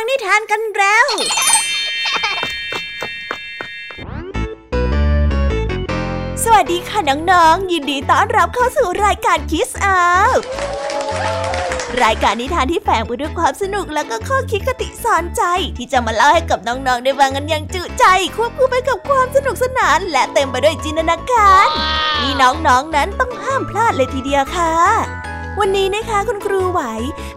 ฟังนิทานกันแล้ว สวัสดีค่ะน้องๆ ยินดีต้อนรับเข้าสู่รายการคิสอารายการนิทานที่แฝงไปด้วยความสนุกและก็ข้อคิดคติสอนใจ ที่จะมาเล่าให้กับน้องๆ ได้ฟังกันอย่างจุใจ ควบคู่ไปกับความสนุกสนาน และเต็มไปด้วยจินตนาการที่น้องๆนนั้นต้องห้ามพลาดเลยทีเดียวค่ะ วันนี้นะคะคุณครูไหว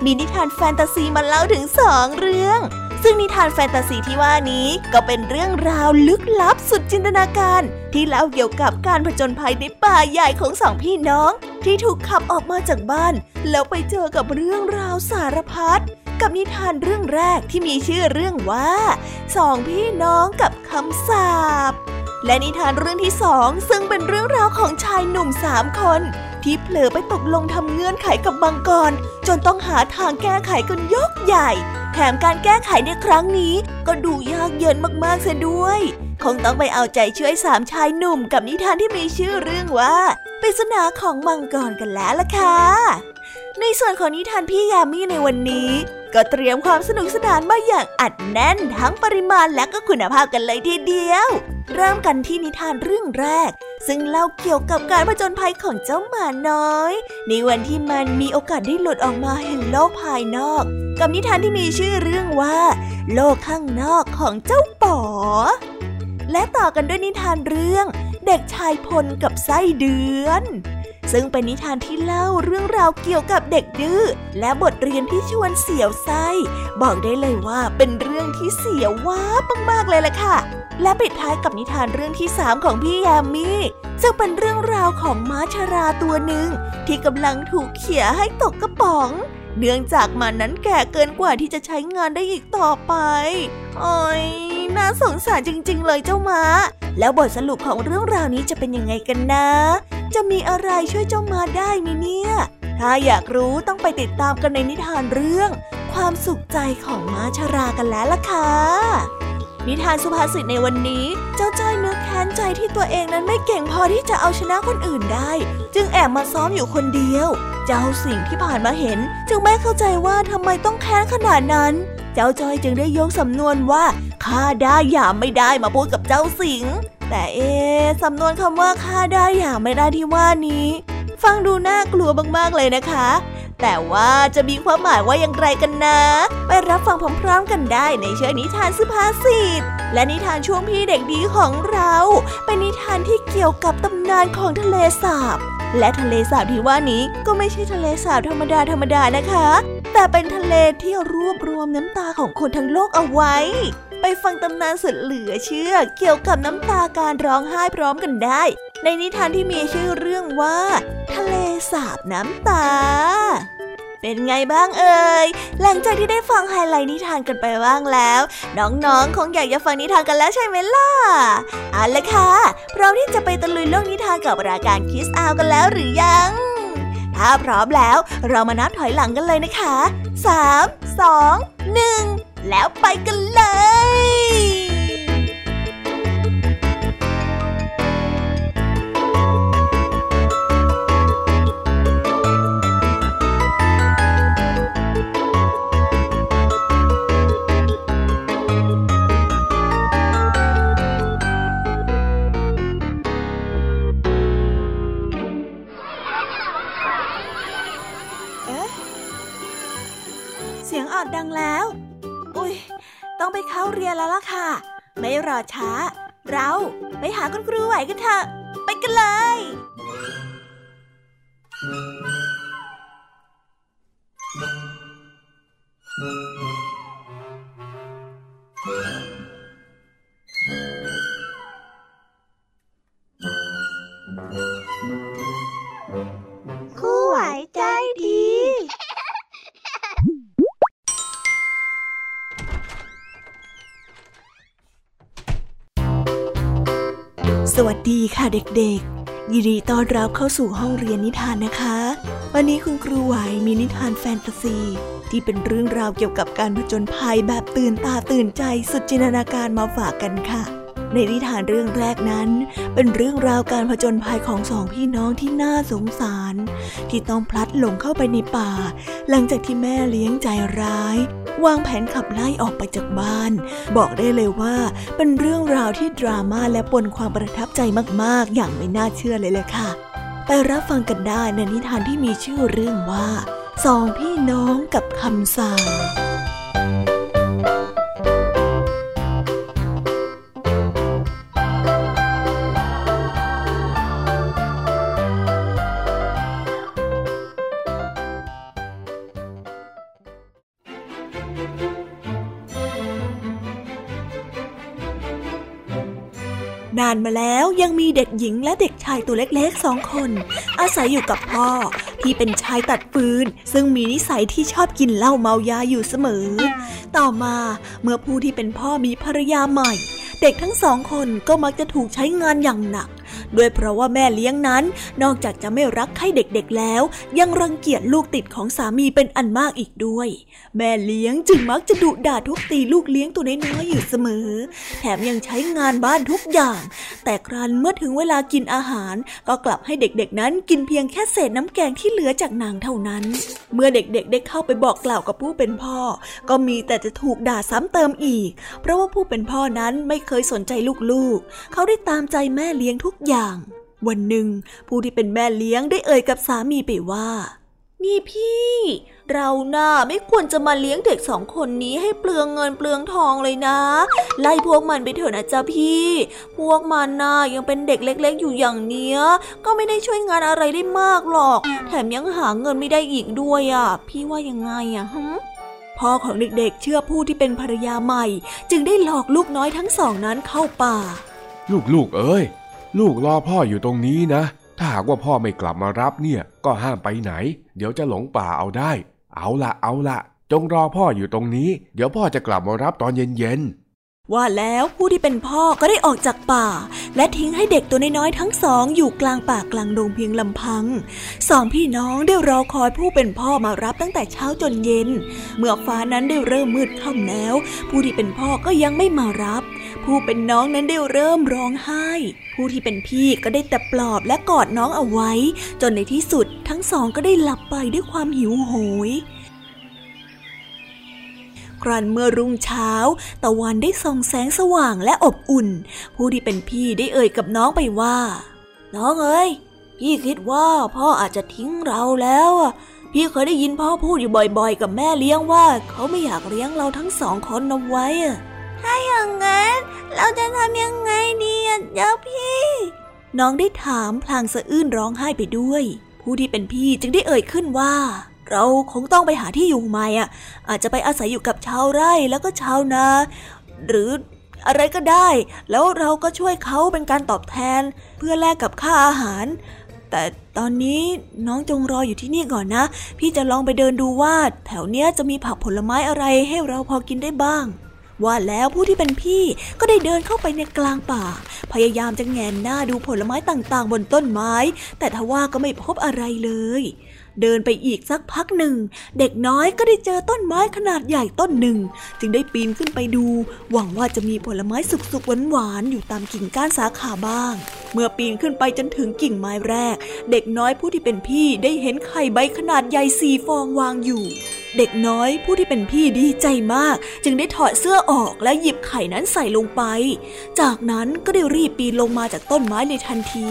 มีนิทานแฟนตาซีมาเล่าถึงสองเรื่อง ซึ่งนิทานแฟนตาซีที่ว่านี้ก็เป็นเรื่องราวลึกลับสุดจินตนาการ ที่เล่าเกี่ยวกับการผจญภัยในป่าใหญ่ของสองพี่น้อง ที่ถูกขับออกมาจากบ้าน แล้วไปเจอกับเรื่องราวสารพัดกับนิทานเรื่องแรกที่มีชื่อเรื่องว่าสองพี่น้องกับคำสาปและนิทานเรื่องที่สองซึ่งเป็นเรื่องราวของชายหนุ่มสามคน ที่เผลอไปตกลงทำเงื่อนไขกับบังกร จนต้องหาทางแก้ไขกันยกใหญ่ แถมการแก้ไขในครั้งนี้ ก็ดูยากเย็นมากๆเสียด้วย คงต้องไปเอาใจช่วยสามชายหนุ่มกับนิทานที่มีชื่อเรื่องว่าปริศนาของมังกรกันแล้วล่ะค่ะ ในส่วนของนิทานพี่ยามีในวันนี้ ก็เตรียมความสนุกสนานมาอย่างอัดแน่นทั้งปริมาณและก็คุณภาพกันเลยทีเดียว เริ่มกันที่นิทานเรื่องแรก ซึ่งเล่าเกี่ยวกับการผจญภัยของเจ้าหมาน้อย ในวันที่มันมีโอกาสได้หลุดออกมาเห็นโลกภายนอก กับนิทานที่มีชื่อเรื่องว่า โลกข้างนอกของเจ้าป๋อและต่อกันด้วยนิทานเรื่อง เด็กชายพลกับไส้เดือน ซึ่งเป็นนิทานที่เล่าเรื่องราวเกี่ยวกับเด็กดื้อและบทเรียนที่ชวนเสียวไส้บอกได้เลยว่าเป็นเรื่องที่เสียวว้ามากๆเลยล่ะค่ะ และปิดท้ายกับนิทานเรื่องที่สามของพี่ยามีซึ่งเป็นเรื่องราวของม้าชาราตัวหนึ่ง ที่กำลังถูกเขี่ยให้ตกกระป๋อง เนื่องจากมันนั้นแก่เกินกว่าที่จะใช้งานได้อีกต่อไปโอ้ยน่าสงสารจริง ๆ เลยเจ้าม้า แล้วบทสรุปของเรื่องราวนี้จะเป็นยังไงกันนะ จะมีอะไรช่วยเจ้ามาได้ไหมเนี่ย ถ้าอยากรู้ต้องไปติดตามกันในนิทานเรื่อง ความสุขใจของม้าชรากันแล้วล่ะค่ะ นิทานสุภาษิตในวันนี้ เจ้าจ้อยนึกแค้นใจที่ตัวเองนั้นไม่เก่งพอที่จะเอาชนะคนอื่นได้ จึงแอบมาซ้อมอยู่คนเดียว เจ้าสิ่งที่ผ่านมาเห็น จึงไม่เข้าใจว่าทำไมต้องแค้นขนาดนั้น เจ้าจ้อยจึงได้ยกสำนวนว่าข้าได้อย่าไม่ได้มาพูดกับเจ้าสิง แต่เอ๊สำนวนคำว่าข้าได้อย่าไม่ได้ที่ว่านี้ ฟังดูน่ากลัวมากๆเลยนะคะ แต่ว่าจะมีความหมายว่าอย่างไรกันนะ ไปรับฟังพร้อมๆกันได้ในเชิงนิทานสุภาษิตและนิทานช่วงพี่เด็กดีของเรา เป็นนิทานที่เกี่ยวกับตำนานของทะเลสาบ และทะเลสาบที่ว่านี้ก็ไม่ใช่ทะเลสาบธรรมดาธรรมดานะคะ แต่เป็นทะเลที่รวบรวมน้ำตาของคนทั้งโลกเอาไว้ ไปฟังตำนานสุดเหลือเชื่อเกี่ยวกับน้ำตาการร้องไห้พร้อมกันได้ ในนิทานที่มีชื่อเรื่องว่า ทะเลสาบน้ำตาเป็นไงบ้างเอ่ย หลังจากที่ได้ฟังไฮไลท์นิทานกันไปบ้างแล้ว น้องๆ คงอยากจะฟังนิทานกันแล้วใช่ไหมล่ะเอาละค่ะพร้อมที่จะไปตะลุยโลกนิทานกับรายการคิสอาวกันแล้วหรือยัง ถ้าพร้อมแล้วเรามานับถอยหลังกันเลยนะคะ 3 2 1 แล้วไปกันเลย ดีค่ะเด็กๆ ยินดีต้อนรับเข้าสู่ห้องเรียนนิทานนะคะ วันนี้คุณครูไหวมีนิทานแฟนตาซี ที่เป็นเรื่องราวเกี่ยวกับการผจญภัยแบบตื่นตาตื่นใจสุดจินตนาการมาฝากกันค่ะ ในนิทานเรื่องแรกนั้น เป็นเรื่องราวการผจญภัยของสองพี่น้องที่น่าสงสาร ที่ต้องพลัดหลงเข้าไปในป่า หลังจากที่แม่เลี้ยงใจร้าย วางแผนขับไล่ออกไปจากบ้าน บอกได้เลยว่าเป็นเรื่องราวที่ดราม่าและปนความประทับใจมากๆ อย่างไม่น่าเชื่อเลยแหละค่ะ ไปรับฟังกันได้ในนิทานที่มีชื่อเรื่องว่าสองพี่น้องกับคำสั่ง นานมาแล้วยังมีเด็กหญิงและเด็กชายตัวเล็กๆสองคน อาศัยอยู่กับพ่อ ที่เป็นชายตัดฟืน ซึ่งมีนิสัยที่ชอบกินเหล้าเมายาอยู่เสมอ ต่อมาเมื่อผู้ที่เป็นพ่อมีภรรยาใหม่ เด็กทั้งสองคนก็มักจะถูกใช้งานอย่างหนัก ด้วยเพราะว่าแม่เลี้ยงนั้น นอกจากจะไม่รักใครเด็กๆแล้ว ยังรังเกียจลูกติดของสามีเป็นอันมากอีกด้วย แม่เลี้ยงจึงมักจะดุด่าทุบตีลูกเลี้ยงตัวน้อยๆอยู่เสมอ แถมยังใช้งานบ้านทุกอย่าง แต่ครั้นเมื่อถึงเวลากินอาหาร ก็กลับให้เด็กๆนั้นกินเพียงแค่เศษน้ำแกงที่เหลือจากนางเท่านั้น เมื่อเด็กๆได้เข้าไปบอกกล่าวกับผู้เป็นพ่อ ก็มีแต่จะถูกด่าซ้ำเติมอีก เพราะว่าผู้เป็นพ่อนั้นไม่เคยสนใจลูกๆ เขาได้ตามใจแม่เลี้ยงทุกอย่างวันหนึ่ง ผู้ที่เป็นแม่เลี้ยงได้เอ่ยกับสามีไปว่า นี่พี่ เราน่าไม่ควรจะมาเลี้ยงเด็กสองคนนี้ให้เปลืองเงินเปลืองทองเลยนะ ไล่พวกมันไปเถอะนะจ๊ะพี่ พวกมันน่ายังเป็นเด็กเล็ก ๆ อยู่อย่างเนี้ย ก็ไม่ได้ช่วยงานอะไรได้มากหรอก แถมยังหาเงินไม่ได้อีกด้วยอะ พี่ว่ายังไงอะฮะพ่อของเด็กๆ เชื่อผู้ที่เป็นภรรยาใหม่ จึงได้หลอกลูกน้อยทั้งสองนั้นเข้าป่า ลูกๆ เอ้ย ลูกรอพ่ออยู่ตรงนี้นะ ถ้าหากว่าพ่อไม่กลับมารับเนี่ย ก็ห้ามไปไหน เดี๋ยวจะหลงป่าเอาได้ เอาละเอาละจงรอพ่ออยู่ตรงนี้ เดี๋ยวพ่อจะกลับมารับตอนเย็นๆ ว่าแล้วผู้ที่เป็นพ่อก็ได้ออกจากป่า และทิ้งให้เด็กตัวน้อยๆทั้งสองอยู่กลางป่ากลางดงเพียงลำพัง สองพี่น้องได้รอคอยผู้เป็นพ่อมารับตั้งแต่เช้าจนเย็น เมื่อฟ้านั้นได้เริ่มมืดค่ำแล้ว ผู้ที่เป็นพ่อก็ยังไม่มารับ ผู้เป็นน้องนั้นได้เริ่มร้องไห้ ผู้ที่เป็นพี่ก็ได้แต่ปลอบและกอดน้องเอาไว้ จนในที่สุดทั้งสองก็ได้หลับไปด้วยความหิวโหย ครั้นเมื่อรุ่งเช้า ตะวันได้ส่องแสงสว่างและอบอุ่น ผู้ที่เป็นพี่ได้เอ่ยกับน้องไปว่า น้องเอ้ยพี่คิดว่าพ่ออาจจะทิ้งเราแล้วพี่เคยได้ยินพ่อพูดอยู่บ่อยๆ กับแม่เลี้ยงว่า เขาไม่อยากเลี้ยงเราทั้งสองคนเอาไว้ถ้าอย่างนั้นเราจะทำยังไงดีเจ้าพี่ น้องได้ถามพลางสะอื้นร้องไห้ไปด้วย ผู้ที่เป็นพี่จึงได้เอ่ยขึ้นว่า เราคงต้องไปหาที่อยู่ใหม่อะ อาจจะไปอาศัยอยู่กับชาวไร่แล้วก็ชาวนา หรืออะไรก็ได้ แล้วเราก็ช่วยเขาเป็นการตอบแทนเพื่อแลกกับค่าอาหาร แต่ตอนนี้น้องจงรออยู่ที่นี่ก่อนนะ พี่จะลองไปเดินดูว่า แถวเนี้ยจะมีผักผลไม้อะไรให้เราพอกินได้บ้างว่าแล้วผู้ที่เป็นพี่ก็ได้เดินเข้าไปในกลางป่า พยายามจะแงนหน้าดูผลไม้ต่างๆ บนต้นไม้ แต่ทว่าก็ไม่พบอะไรเลย เดินไปอีกสักพักหนึ่ง เด็กน้อยก็ได้เจอต้นไม้ขนาดใหญ่ต้นหนึ่ง จึงได้ปีนขึ้นไปดู หวังว่าจะมีผลไม้สุกๆหวานๆอยู่ตามกิ่งก้านสาขาบ้าง เมื่อปีนขึ้นไปจนถึงกิ่งไม้แรก เด็กน้อยผู้ที่เป็นพี่ได้เห็นไข่ใบขนาดใหญ่สี่ฟองวางอยู่ เด็กน้อยผู้ที่เป็นพี่ดีใจมาก จึงได้ถอดเสื้อออกและหยิบไข่นั้นใส่ลงไป จากนั้นก็ได้รีบปีนลงมาจากต้นไม้ในทันที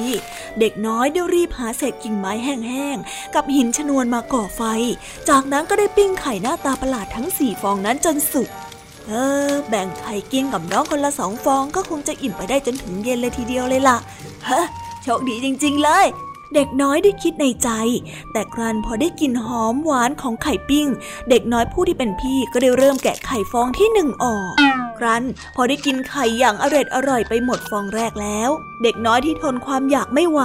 เด็กน้อยได้รีบหาเศษกิ่งไม้แห้งๆกับหินชนวนมาก่อไฟ จากนั้นก็ได้ปิ้งไข่หน้าตาประหลาดทั้งสี่ฟองนั้นจนสุกเออแบ่งไข่กินกับน้องคนละสองฟองก็คงจะอิ่มไปได้จนถึงเย็นเลยทีเดียวเลยล่ะฮะโชคดีจริง ๆ เลย เด็กน้อยได้คิดในใจ แต่ครั้นพอได้กลิ่นหอมหวานของไข่ปิ้ง เด็กน้อยผู้ที่เป็นพี่ก็ได้เริ่มแกะไข่ฟองที่หนึ่งออก ครั้นพอได้กินไข่อย่างอร่อยอร่อยไปหมดฟองแรกแล้ว เด็กน้อยที่ทนความอยากไม่ไหว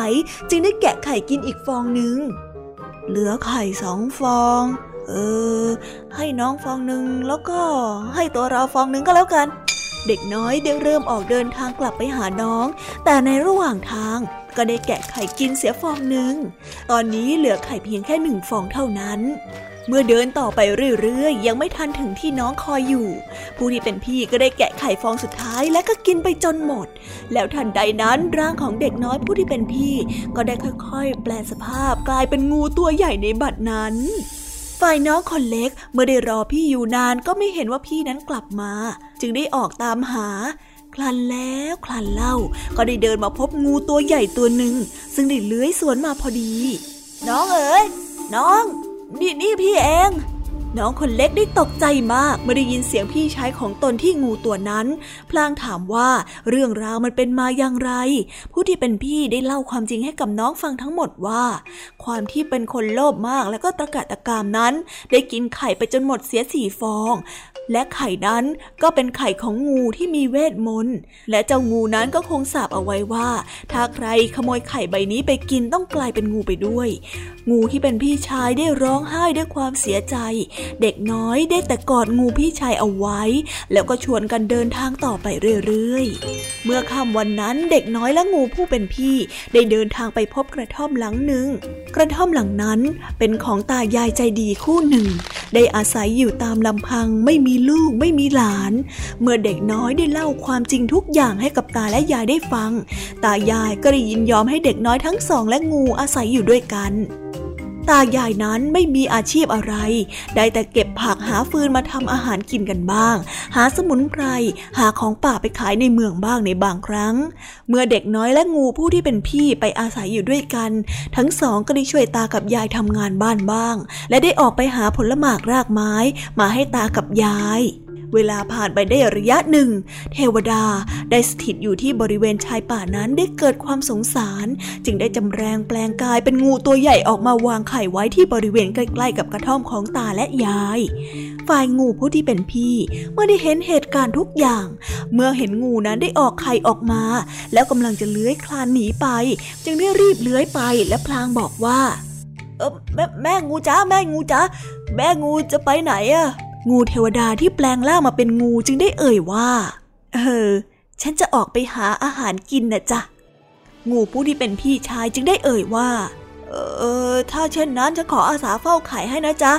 จึงได้แกะไข่กินอีกฟองหนึ่งเหลือไข่สองฟอง เออ ให้น้องฟองหนึ่งแล้วก็ให้ตัวเราฟองหนึ่งก็แล้วกัน เด็กน้อยได้เริ่มออกเดินทางกลับไปหาน้อง แต่ในระหว่างทาง ก็ได้แกะไข่กินเสียฟองหนึ่ง ตอนนี้เหลือไข่เพียงแค่หนึ่งฟองเท่านั้น เมื่อเดินต่อไปเรื่อยๆ ยังไม่ทันถึงที่น้องคอยอยู่ ผู้ที่เป็นพี่ก็ได้แกะไข่ฟองสุดท้ายและก็กินไปจนหมด แล้วทันใดนั้นร่างของเด็กน้อยผู้ที่เป็นพี่ ก็ได้ค่อยๆ แปลสภาพกลายเป็นงูตัวใหญ่ในบัดนั้นฝ่ายน้องคนเล็กเมื่อได้รอพี่อยู่นานก็ไม่เห็นว่าพี่นั้นกลับมา จึงได้ออกตามหา คลันแล้วคลันเล่า ก็ได้เดินมาพบงูตัวใหญ่ตัวหนึ่ง ซึ่งได้เลื้อยสวนมาพอดี น้องเอ๋ยน้อง นี่นี่พี่เอง น้องคนเล็กได้ตกใจมากเมื่อได้ยินเสียงพี่ชายของตนที่งูตัวนั้น พลางถามว่าเรื่องราวมันเป็นมาอย่างไร ผู้ที่เป็นพี่ได้เล่าความจริงให้กับน้องฟังทั้งหมดว่า ความที่เป็นคนโลภมากและก็ตะกะตะกามนั้น ได้กินไข่ไปจนหมดเสียสี่ฟอง และไข่นั้นก็เป็นไข่ของงูที่มีเวทมนต์และเจ้างูนั้นก็คงสาบเอาไว้ว่า ถ้าใครขโมยไข่ใบนี้ไปกินต้องกลายเป็นงูไปด้วย งูที่เป็นพี่ชายได้ร้องไห้ด้วยความเสียใจ เด็กน้อยได้แต่กอดงูพี่ชายเอาไว้ แล้วก็ชวนกันเดินทางต่อไปเรื่อยๆ เมื่อค่ำวันนั้นเด็กน้อยและงูผู้เป็นพี่ได้เดินทางไปพบกระท่อมหลังหนึ่ง กระท่อมหลังนั้นเป็นของตายายใจดีคู่หนึ่ง ได้อาศัยอยู่ตามลำพังไม่มีลูกไม่มีหลาน เมื่อเด็กน้อยได้เล่าความจริงทุกอย่างให้กับตาและยายได้ฟัง ตายายก็ได้ยินยอมให้เด็กน้อยทั้งสองและงูอาศัยอยู่ด้วยกัน ตายายนั้นไม่มีอาชีพอะไร ได้แต่เก็บผักหาฟืนมาทำอาหารกินกันบ้าง หาสมุนไพร หาของป่าไปขายในเมืองบ้างในบางครั้ง เมื่อเด็กน้อยและงูผู้ที่เป็นพี่ไปอาศัยอยู่ด้วยกัน ทั้งสองก็ได้ช่วยตากับยายทำงานบ้านบ้าง และได้ออกไปหาผลหมากรากไม้มาให้ตากับยาย เวลาผ่านไปได้ระยะหนึ่ง เทวดาได้สถิตอยู่ที่บริเวณชายป่านั้นได้เกิดความสงสาร จึงได้จำแรงแปลงกายเป็นงูตัวใหญ่ออกมาวางไข่ไว้ที่บริเวณใกล้ๆกับกระท่อมของตาและยาย ฝ่ายงูผู้ที่เป็นพี่ เมื่อได้เห็นเหตุการณ์ทุกอย่าง เมื่อเห็นงูนั้นได้ออกไข่ออกมา แล้วกำลังจะเลื้อยคลานหนีไป จึงได้รีบเลื้อยไปและพลางบอกว่าเออแม่แม่งูจ้าแม่งูจ้าแม่งูจะไปไหนอะ งูเทวดาที่แปลงร่างมาเป็นงูจึงได้เอ่ยว่า เออ ฉันจะออกไปหาอาหารกินนะจ๊ะ งูผู้ที่เป็นพี่ชายจึงได้เอ่ยว่า เออ ถ้าเช่นนั้นฉันขออาสาเฝ้าไข่ให้นะจ๊ะ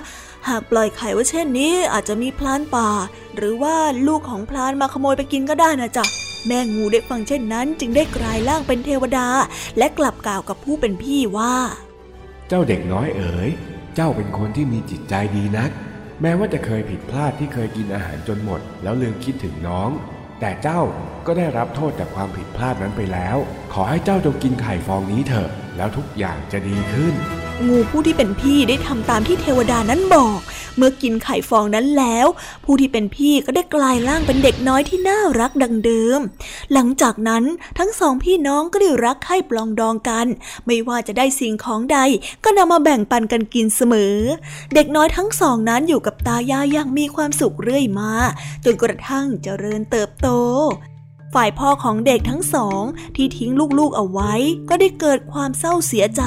หากปล่อยไข่ไว้เช่นนี้อาจจะมีพลานป่า หรือว่าลูกของพลานมาขโมยไปกินก็ได้นะจ๊ะแม่งูได้ฟังเช่นนั้น จึงได้กลายร่างเป็นเทวดา และกลับกล่าวกับผู้เป็นพี่ว่า เจ้าเด็กน้อยเอ๋ย เจ้าเป็นคนที่มีจิตใจดีนัก แม้ว่าจะเคยผิดพลาดที่เคยกินอาหารจนหมด แล้วลืมคิดถึงน้อง แต่เจ้าก็ได้รับโทษจากความผิดพลาดนั้นไปแล้ว ขอให้เจ้าจงกินไข่ฟองนี้เถอะ แล้วทุกอย่างจะดีขึ้น งูผู้ที่เป็นพี่ได้ทำตามที่เทวดานั้นบอก เมื่อกินไข่ฟองนั้นแล้ว ผู้ที่เป็นพี่ก็ได้กลายร่างเป็นเด็กน้อยที่น่ารักดังเดิม หลังจากนั้นทั้งสองพี่น้องก็ได้รักใคร่ปลองดองกัน ไม่ว่าจะได้สิ่งของใดก็นำมาแบ่งปันกันกินเสมอ เด็กน้อยทั้งสองนั้นอยู่กับตายายอย่างมีความสุขเรื่อยมา จนกระทั่งเจริญเติบโต ฝ่ายพ่อของเด็กทั้งสองที่ทิ้งลูกๆเอาไว้ ก็ได้เกิดความเศร้าเสียใจ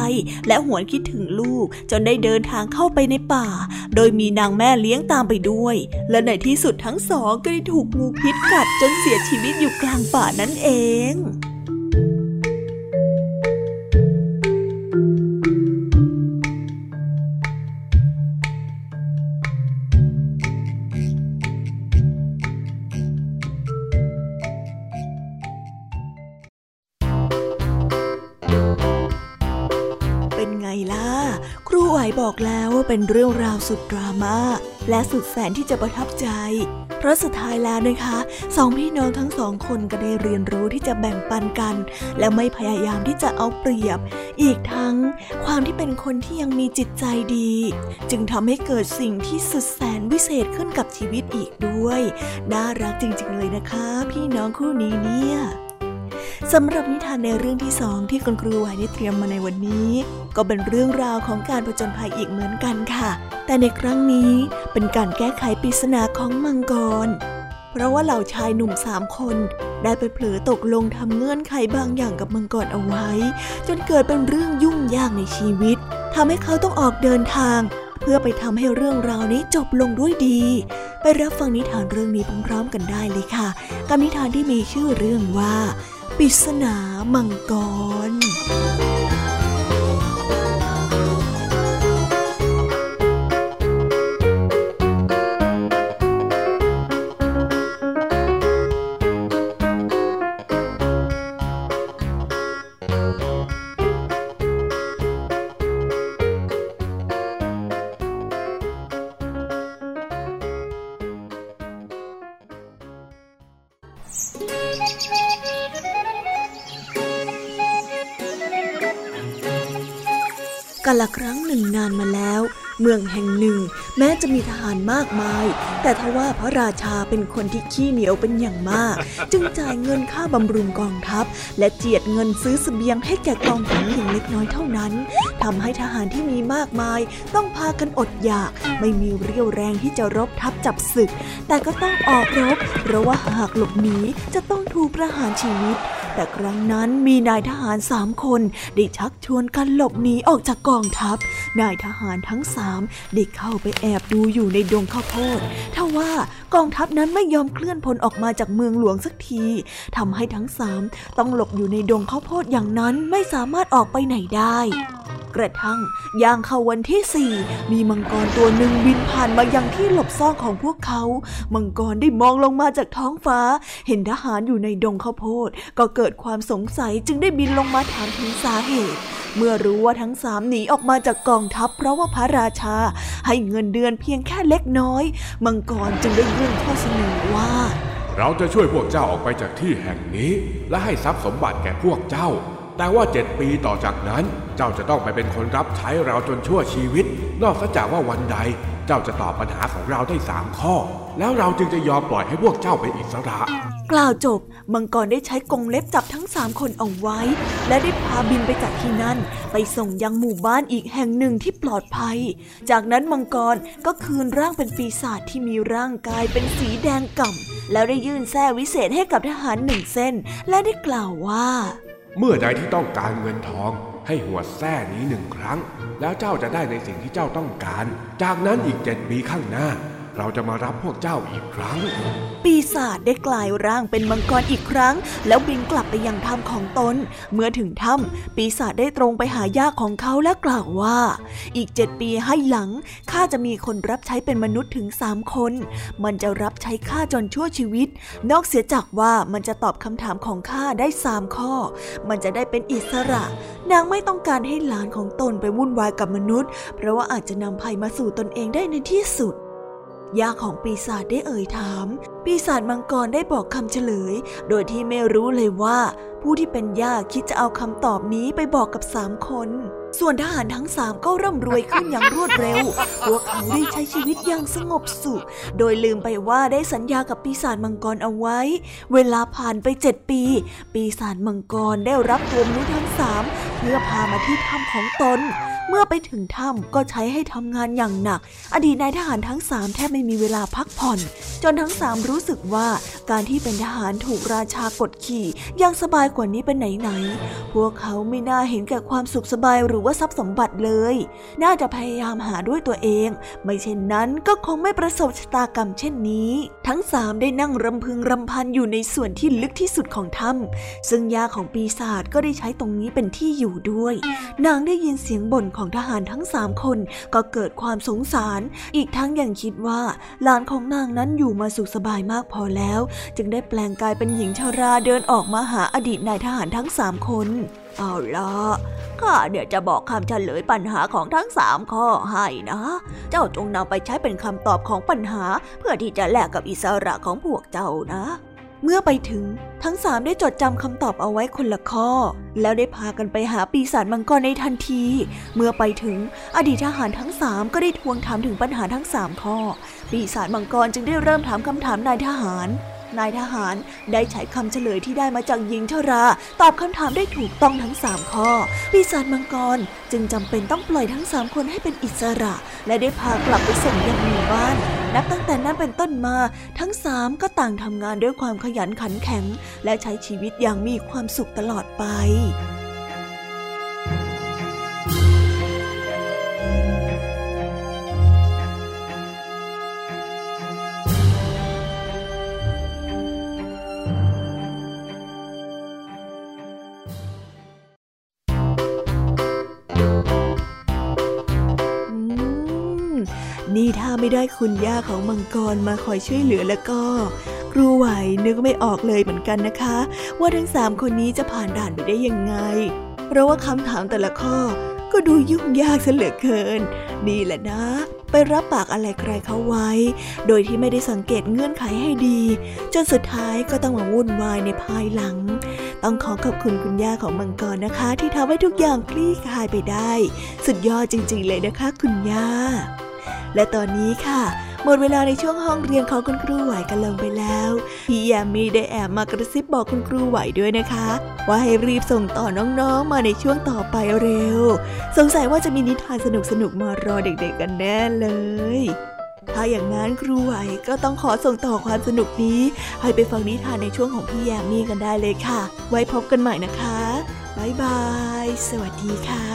และหวนคิดถึงลูก จนได้เดินทางเข้าไปในป่า โดยมีนางแม่เลี้ยงตามไปด้วย และในที่สุดทั้งสองก็ได้ถูกงูพิษกัดจนเสียชีวิตอยู่กลางป่านั่นเอง บอกแล้วว่าเป็นเรื่องราวสุดดราม่าและสุดแสนที่จะประทับใจ เพราะสุดท้ายแล้วนะคะสองพี่น้องทั้งสองคนก็ได้เรียนรู้ที่จะแบ่งปันกัน และไม่พยายามที่จะเอาเปรียบ อีกทั้งความที่เป็นคนที่ยังมีจิตใจดี จึงทำให้เกิดสิ่งที่สุดแสนวิเศษขึ้นกับชีวิตอีกด้วย น่ารักจริงๆเลยนะคะ พี่น้องคู่นี้เนี่ย สำหรับนิทานในเรื่องที่สองที่คุณครูไหวได้เตรียมมาในวันนี้ ก็เป็นเรื่องราวของการผจญภัยอีกเหมือนกันค่ะ แต่ในครั้งนี้เป็นการแก้ไขปริศนาของมังกร เพราะว่าเหล่าชายหนุ่มสามคน ได้ไปเผลอตกลงทำเงื่อนไขบางอย่างกับมังกรเอาไว้ จนเกิดเป็นเรื่องยุ่งยากในชีวิตทำให้เขาต้องออกเดินทาง เพื่อไปทำให้เรื่องราวนี้จบลงด้วยดี ไปรับฟังนิทานเรื่องนี้พร้อมๆกันได้เลยค่ะ กับนิทานที่มีชื่อเรื่องว่า ปริศนามังกรานมาแล้ว เมืองแห่งหนึ่ง แม้จะมีทหารมากมาย แต่ทว่าพระราชาเป็นคนที่ขี้เหนียวเป็นอย่างมาก จึงจ่ายเงินค่าบำรุงกองทัพ และเจียดเงินซื้อสเสบียงให้แก่กองทัพเพียงเล็กน้อยเท่านั้นทำให้ทหารที่มีมากมาย ต้องพากันอดอยาก ไม่มีเรี่ยวแรงที่จะรบทัพจับศึก แต่ก็ต้องออกรบเพราะว่าหากหลบหนีจะต้องถูกประหารชีวิต แต่ครั้งนั้นมีนายทหารสามคนได้ชักชวนกันหลบหนีออกจากกองทัพ นายทหารทั้งสามได้เข้าไปแอบดูอยู่ในดงข้าวโพดทว่า กองทัพนั้นไม่ยอมเคลื่อนพลออกมาจากเมืองหลวงสักทีทำให้ทั้งสามต้องหลบอยู่ในดงข้าวโพดอย่างนั้นไม่สามารถออกไปไหนได้ กระทั่งย่างเข้าวันที่สี่มีมังกรตัวหนึ่งบินผ่านมายังที่หลบซ่อนของพวกเขา มังกรได้มองลงมาจากท้องฟ้า เห็นทหารอยู่ในดงข้าวโพด ก็เกิดความสงสัยจึงได้บินลงมาถามถึงสาเหตุเมื่อรู้ว่าทั้งสามหนีออกมาจากกองทัพเพราะว่าพระราชา ให้เงินเดือนเพียงแค่เล็กน้อย มังกรจึงได้ยื่นข้อเสนอว่า เราจะช่วยพวกเจ้าออกไปจากที่แห่งนี้ และให้ทรัพย์สมบัติแก่พวกเจ้า แต่ว่าเจ็ดปีต่อจากนั้น เจ้าจะต้องไปเป็นคนรับใช้เราจนชั่วชีวิต นอกจากว่าวันใด เจ้าจะตอบปัญหาของเราได้สามข้อ แล้วเราจึงจะยอมปล่อยให้พวกเจ้าเป็นอิสระ กล่าวจบ มังกรได้ใช้กรงเล็บจับทั้งสามคนเอาไว้ และได้พาบินไปจากที่นั่น ไปส่งยังหมู่บ้านอีกแห่งหนึ่งที่ปลอดภัย จากนั้นมังกรก็คืนร่างเป็นปีศาจที่มีร่างกายเป็นสีแดงก่ำแล้วได้ยื่นแส้วิเศษให้กับทหารหนึ่งเส้น และได้กล่าวว่า เมื่อใดที่ต้องการเงินทอง ให้หัวแส้นี้หนึ่งครั้ง แล้วเจ้าจะได้ในสิ่งที่เจ้าต้องการ จากนั้นอีกเจ็ดปีข้างหน้า เราจะมารับพวกเจ้าอีกครั้ง ปีศาจได้กลายร่างเป็นมังกรอีกครั้ง แล้วบินกลับไปยังถ้ำของตน เมื่อถึงถ้ำปีศาจได้ตรงไปหาญาของเขาและกล่าวว่า อีกเจ็ดปีให้หลังข้าจะมีคนรับใช้เป็นมนุษย์ถึงสามคน มันจะรับใช้ข้าจนชั่วชีวิต นอกเสียจากว่ามันจะตอบคำถามของข้าได้สามข้อ มันจะได้เป็นอิสระ นางไม่ต้องการให้หลานของตนไปวุ่นวายกับมนุษย์ เพราะว่าอาจจะนำภัยมาสู่ตนเองได้ในที่สุด ย่าของปีศาจได้เอ่ยถาม ปีศาจมังกรได้บอกคำเฉลย โดยที่ไม่รู้เลยว่า ผู้ที่เป็นย่าคิดจะเอาคำตอบนี้ไปบอกกับสามคนส่วนทหารทั้งสามก็ร่ำรวยขึ้นอย่างรวดเร็ว พวกเขาได้ใช้ชีวิตอย่างสงบสุข โดยลืมไปว่าได้สัญญากับปีศาจมังกรเอาไว้ เวลาผ่านไปเจ็ดปี ปีศาจมังกรได้รับตัวมนุษย์ทั้งสามเพื่อพามาที่ถ้ำของตน เมื่อไปถึงถ้ำก็ใช้ให้ทำงานอย่างหนัก อดีตนายทหารทั้งสามแทบไม่มีเวลาพักผ่อน จนทั้งสามรู้สึกว่าการที่เป็นทหารถูกราชากดขี่ยังสบายกว่านี้เป็นไหนๆพวกเขาไม่น่าเห็นแก่ความสุขสบายหรือว่าทรัพย์สมบัติเลย น่าจะพยายามหาด้วยตัวเอง ไม่เช่นนั้นก็คงไม่ประสบชะตากรรมเช่นนี้ ทั้งสามได้นั่งรำพึงรำพันอยู่ในส่วนที่ลึกที่สุดของถ้ำซึ่งยาของปีศาจก็ได้ใช้ตรงนี้เป็นที่อยู่ด้วย นางได้ยินเสียงบ่นของทหารทั้งสามคนก็เกิดความสงสาร อีกทั้งยังคิดว่าหลานของนางนั้นอยู่มาสุขสบายมากพอแล้ว จึงได้แปลงกายเป็นหญิงชาราเดินออกมาหาอดีตนายทหารทั้งสามคน เอาละข้าเดี๋ยวจะบอกคำเฉลยปัญหาของทั้งสามข้อให้นะ เจ้าจงนำไปใช้เป็นคำตอบของปัญหา เพื่อที่จะแลกกับอิสระของพวกเจ้านะ เมื่อไปถึงทั้งสามได้จดจำคำตอบเอาไว้คนละข้อ แล้วได้พากันไปหาปีศาจมังกรในทันที เมื่อไปถึงอดีตทหารทั้งสามก็ได้ทวงถามถึงปัญหาทั้งสามข้อ ปีศาจมังกรจึงได้เริ่มถามคำถามนายทหาร นายทหารได้ใช้คำเฉลยที่ได้มาจากหญิงชรา ตอบคำถามได้ถูกต้องทั้งสามข้อ ปีศาจมังกรจึงจำเป็นต้องปล่อยทั้งสามคนให้เป็นอิสระ และได้พากลับไปส่งยังหมู่บ้าน นับตั้งแต่นั้นเป็นต้นมา ทั้งสามก็ต่างทำงานด้วยความขยันขันแข็ง และใช้ชีวิตอย่างมีความสุขตลอดไป ถ้าไม่ได้คุณย่าของมังกรมาคอยช่วยเหลือแล้วก็ ครูไหวนึกไม่ออกเลยเหมือนกันนะคะ ว่าทั้งสามคนนี้จะผ่านด่านไปได้ยังไง เพราะว่าคำถามแต่ละข้อก็ดูยุ่งยากเสียเหลือเกิน นี่แหละนะ ไปรับปากอะไรใครเขาไว้ โดยที่ไม่ได้สังเกตเงื่อนไขให้ดี จนสุดท้ายก็ต้องมาวุ่นวายในภายหลัง ต้องขอขอบคุณคุณย่าของมังกรนะคะ ที่ทำให้ทุกอย่างคลี่คลายไปได้ สุดยอดจริงๆเลยนะคะ คุณย่า และตอนนี้ค่ะ หมดเวลาในช่วงห้องเรียนของคุณครูไหวกันลงไปแล้ว พี่ยามีได้แอบมากระซิบบอกคุณครูไหวด้วยนะคะ ว่าให้รีบส่งต่อน้องๆ มาในช่วงต่อไปเร็ว สงสัยว่าจะมีนิทานสนุกๆมารอเด็กๆกันแน่เลยถ้าอย่างนั้นครูไหวก็ต้องขอส่งต่อความสนุกนี้ ให้ไปฟังนิทานในช่วงของพี่ยามีกันได้เลยค่ะ ไว้พบกันใหม่นะคะ บ๊ายบาย สวัสดีค่ะ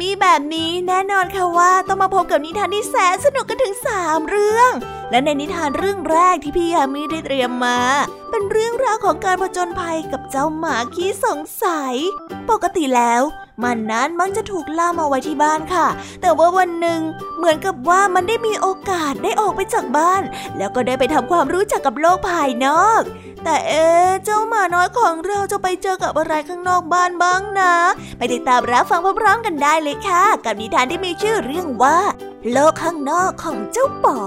มีแบบนี้แน่นอนค่ะว่าต้องมาพบกับนิทานที่แสนสนุกกันถึงสามเรื่อง และในนิทานเรื่องแรกที่พี่ยามีได้เตรียมมา เป็นเรื่องราวของการผจญภัยกับเจ้าหมาขี้สงสัย ปกติแล้วมันนั้นมักจะถูกล่ามาไว้ที่บ้านค่ะ แต่ว่าวันหนึ่งเหมือนกับว่ามันได้มีโอกาสได้ออกไปจากบ้าน แล้วก็ได้ไปทำความรู้จักกับโลกภายนอก แต่เอ๊เจ้าหมาน้อยของเราจะไปเจอกับอะไรข้างนอกบ้านบ้างนะ ไปติดตามรับฟังพร้อมๆกันได้เลยค่ะ กับนิทานที่มีชื่อเรื่องว่า โลกข้างนอกของเจ้าป๋อ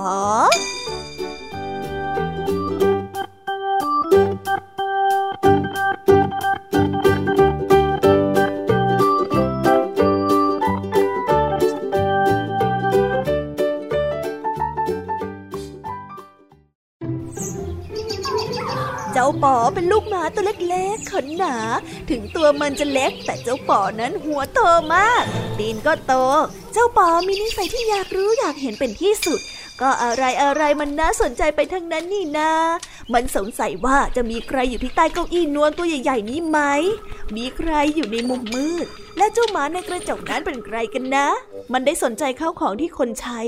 ป๋อเป็นลูกหมาตัวเล็กๆขนหนา ถึงตัวมันจะเล็กแต่เจ้าป๋อนั้นหัวโตมากตีนก็โตเจ้าป๋อมีนิสัยที่อยากรู้อยากเห็นเป็นที่สุด ก็อะไรอะไรมันน่าสนใจไปทั้งนั้นนี่นา มันสงสัยว่าจะมีใครอยู่ที่ใต้เก้าอี้นวลตัวใหญ่ ๆ นี้ไหม มีใครอยู่ในมุมมืด และเจ้าหมาในกระจกนั้นเป็นใครกันนะ มันได้สนใจเข้าของที่คนใช้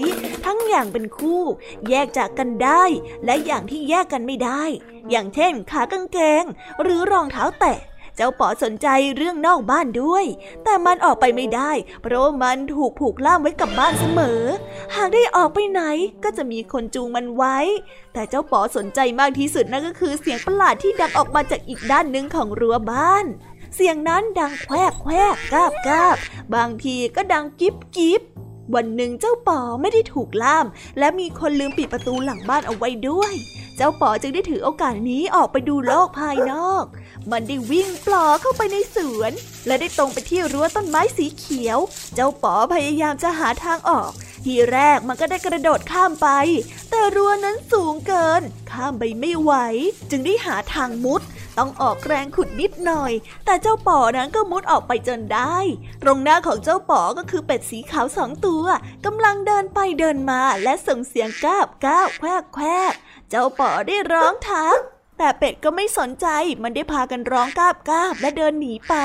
ทั้งอย่างเป็นคู่ แยกจากกันได้ และอย่างที่แยกกันไม่ได้ อย่างเช่น ขากางเกง หรือรองเท้าแตะ เจ้าป๋อสนใจเรื่องนอกบ้านด้วย แต่มันออกไปไม่ได้ เพราะมันถูกผูกล่ามไว้กับบ้านเสมอ หากได้ออกไปไหนก็จะมีคนจูงมันไว้ แต่เจ้าป๋อสนใจมากที่สุดนั่นก็คือเสียงประหลาดที่ดังออกมาจากอีกด้านหนึ่งของรั้วบ้าน เสียงนั้นดังแควกแควกกาบกาบบางทีก็ดังกิบกิบวันหนึ่งเจ้าป๋อไม่ได้ถูกล่าม และมีคนลืมปิดประตูหลังบ้านเอาไว้ด้วย เจ้าป๋อจึงได้ถือโอกาสนี้ออกไปดูโลกภายนอก มันได้วิ่งปลอเข้าไปในสวน และได้ตรงไปที่รั้วต้นไม้สีเขียว เจ้าป๋อพยายามจะหาทางออก ทีแรกมันก็ได้กระโดดข้ามไป แต่รั้วนั้นสูงเกิน ข้ามไปไม่ไหว จึงได้หาทางมุด ต้องออกแรงขุดนิดหน่อย แต่เจ้าป๋อนั้นก็มุดออกไปจนได้ ตรงหน้าของเจ้าป๋อก็คือเป็ดสีขาวสองตัวกำลังเดินไปเดินมาและส่งเสียงก้าบก้าวแควกแควกเจ้าป๋อได้ร้องทัก แต่เป็ดก็ไม่สนใจ มันได้พากันร้องกาบกาบและเดินหนีไป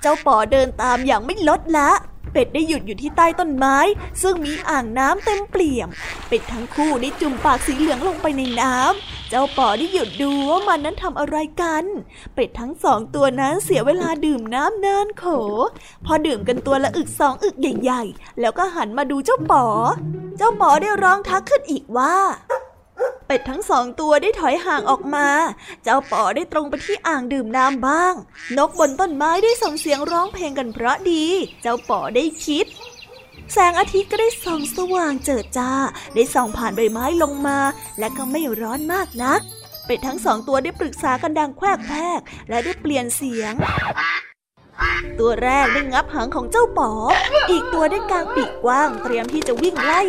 เจ้าป๋อเดินตามอย่างไม่ลดละ เป็ดได้หยุดอยู่ที่ใต้ต้นไม้ ซึ่งมีอ่างน้ำเต็มเปี่ยม เป็ดทั้งคู่ได้จุ่มปากสีเหลืองลงไปในน้ำ เจ้าป๋อได้หยุดดูว่ามันนั้นทำอะไรกัน เป็ดทั้งสองตัวนั้นเสียเวลาดื่มน้ำนินโข พอดื่มกันตัวละอึกสองอึกใหญ่ ๆ แล้วก็หันมาดูเจ้าป๋อ เจ้าป๋อได้ร้องทักขึ้นอีกว่า เป็ดทั้งสองตัวได้ถอยห่างออกมา เจ้าป๋อได้ตรงไปที่อ่างดื่มน้ำบ้าง นกบนต้นไม้ได้ส่งเสียงร้องเพลงกันเพราะดี เจ้าป๋อได้คิด แสงอาทิตย์ก็ได้ส่องสว่างเจิดจ้า ได้ส่องผ่านใบไม้ลงมา และก็ไม่ร้อนมากนัก เป็ดทั้งสองตัวได้ปรึกษากันดังแควกแพกและได้เปลี่ยนเสียง ตัวแรกได้งับหางของเจ้าป๋อ อีกตัวได้กางปีกกว้างเตรียมที่จะวิ่งไล่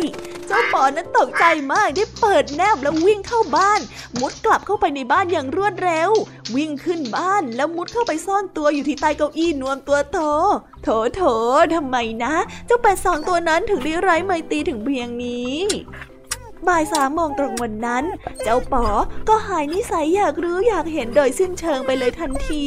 เจ้าปอนั้นตกใจมากได้เปิดแนบแล้ววิ่งเข้าบ้าน มุดกลับเข้าไปในบ้านอย่างรวดเร็ว วิ่งขึ้นบ้านแล้วมุดเข้าไปซ่อนตัวอยู่ที่ใต้เก้าอี้นวมตัวโตโถโถทำไมนะ เจ้าเป็ดสองตัวนั้นถึงได้ไร้ไมตีถึงเพียงนี้บ่ายสามโมงตรงวันนั้น เจ้าป๋อก็หายนิสัยอยากรู้อยากเห็นโดยสิ้นเชิงไปเลยทันที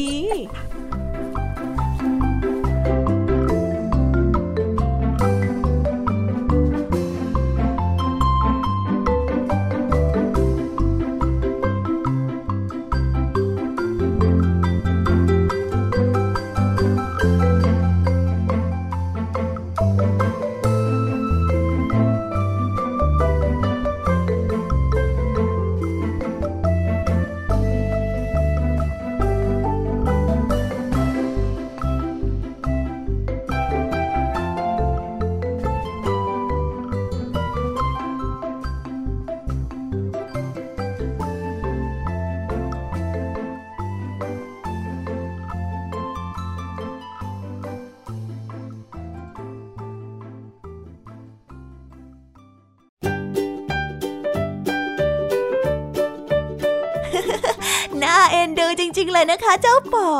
เลยนะคะเจ้าป๋อ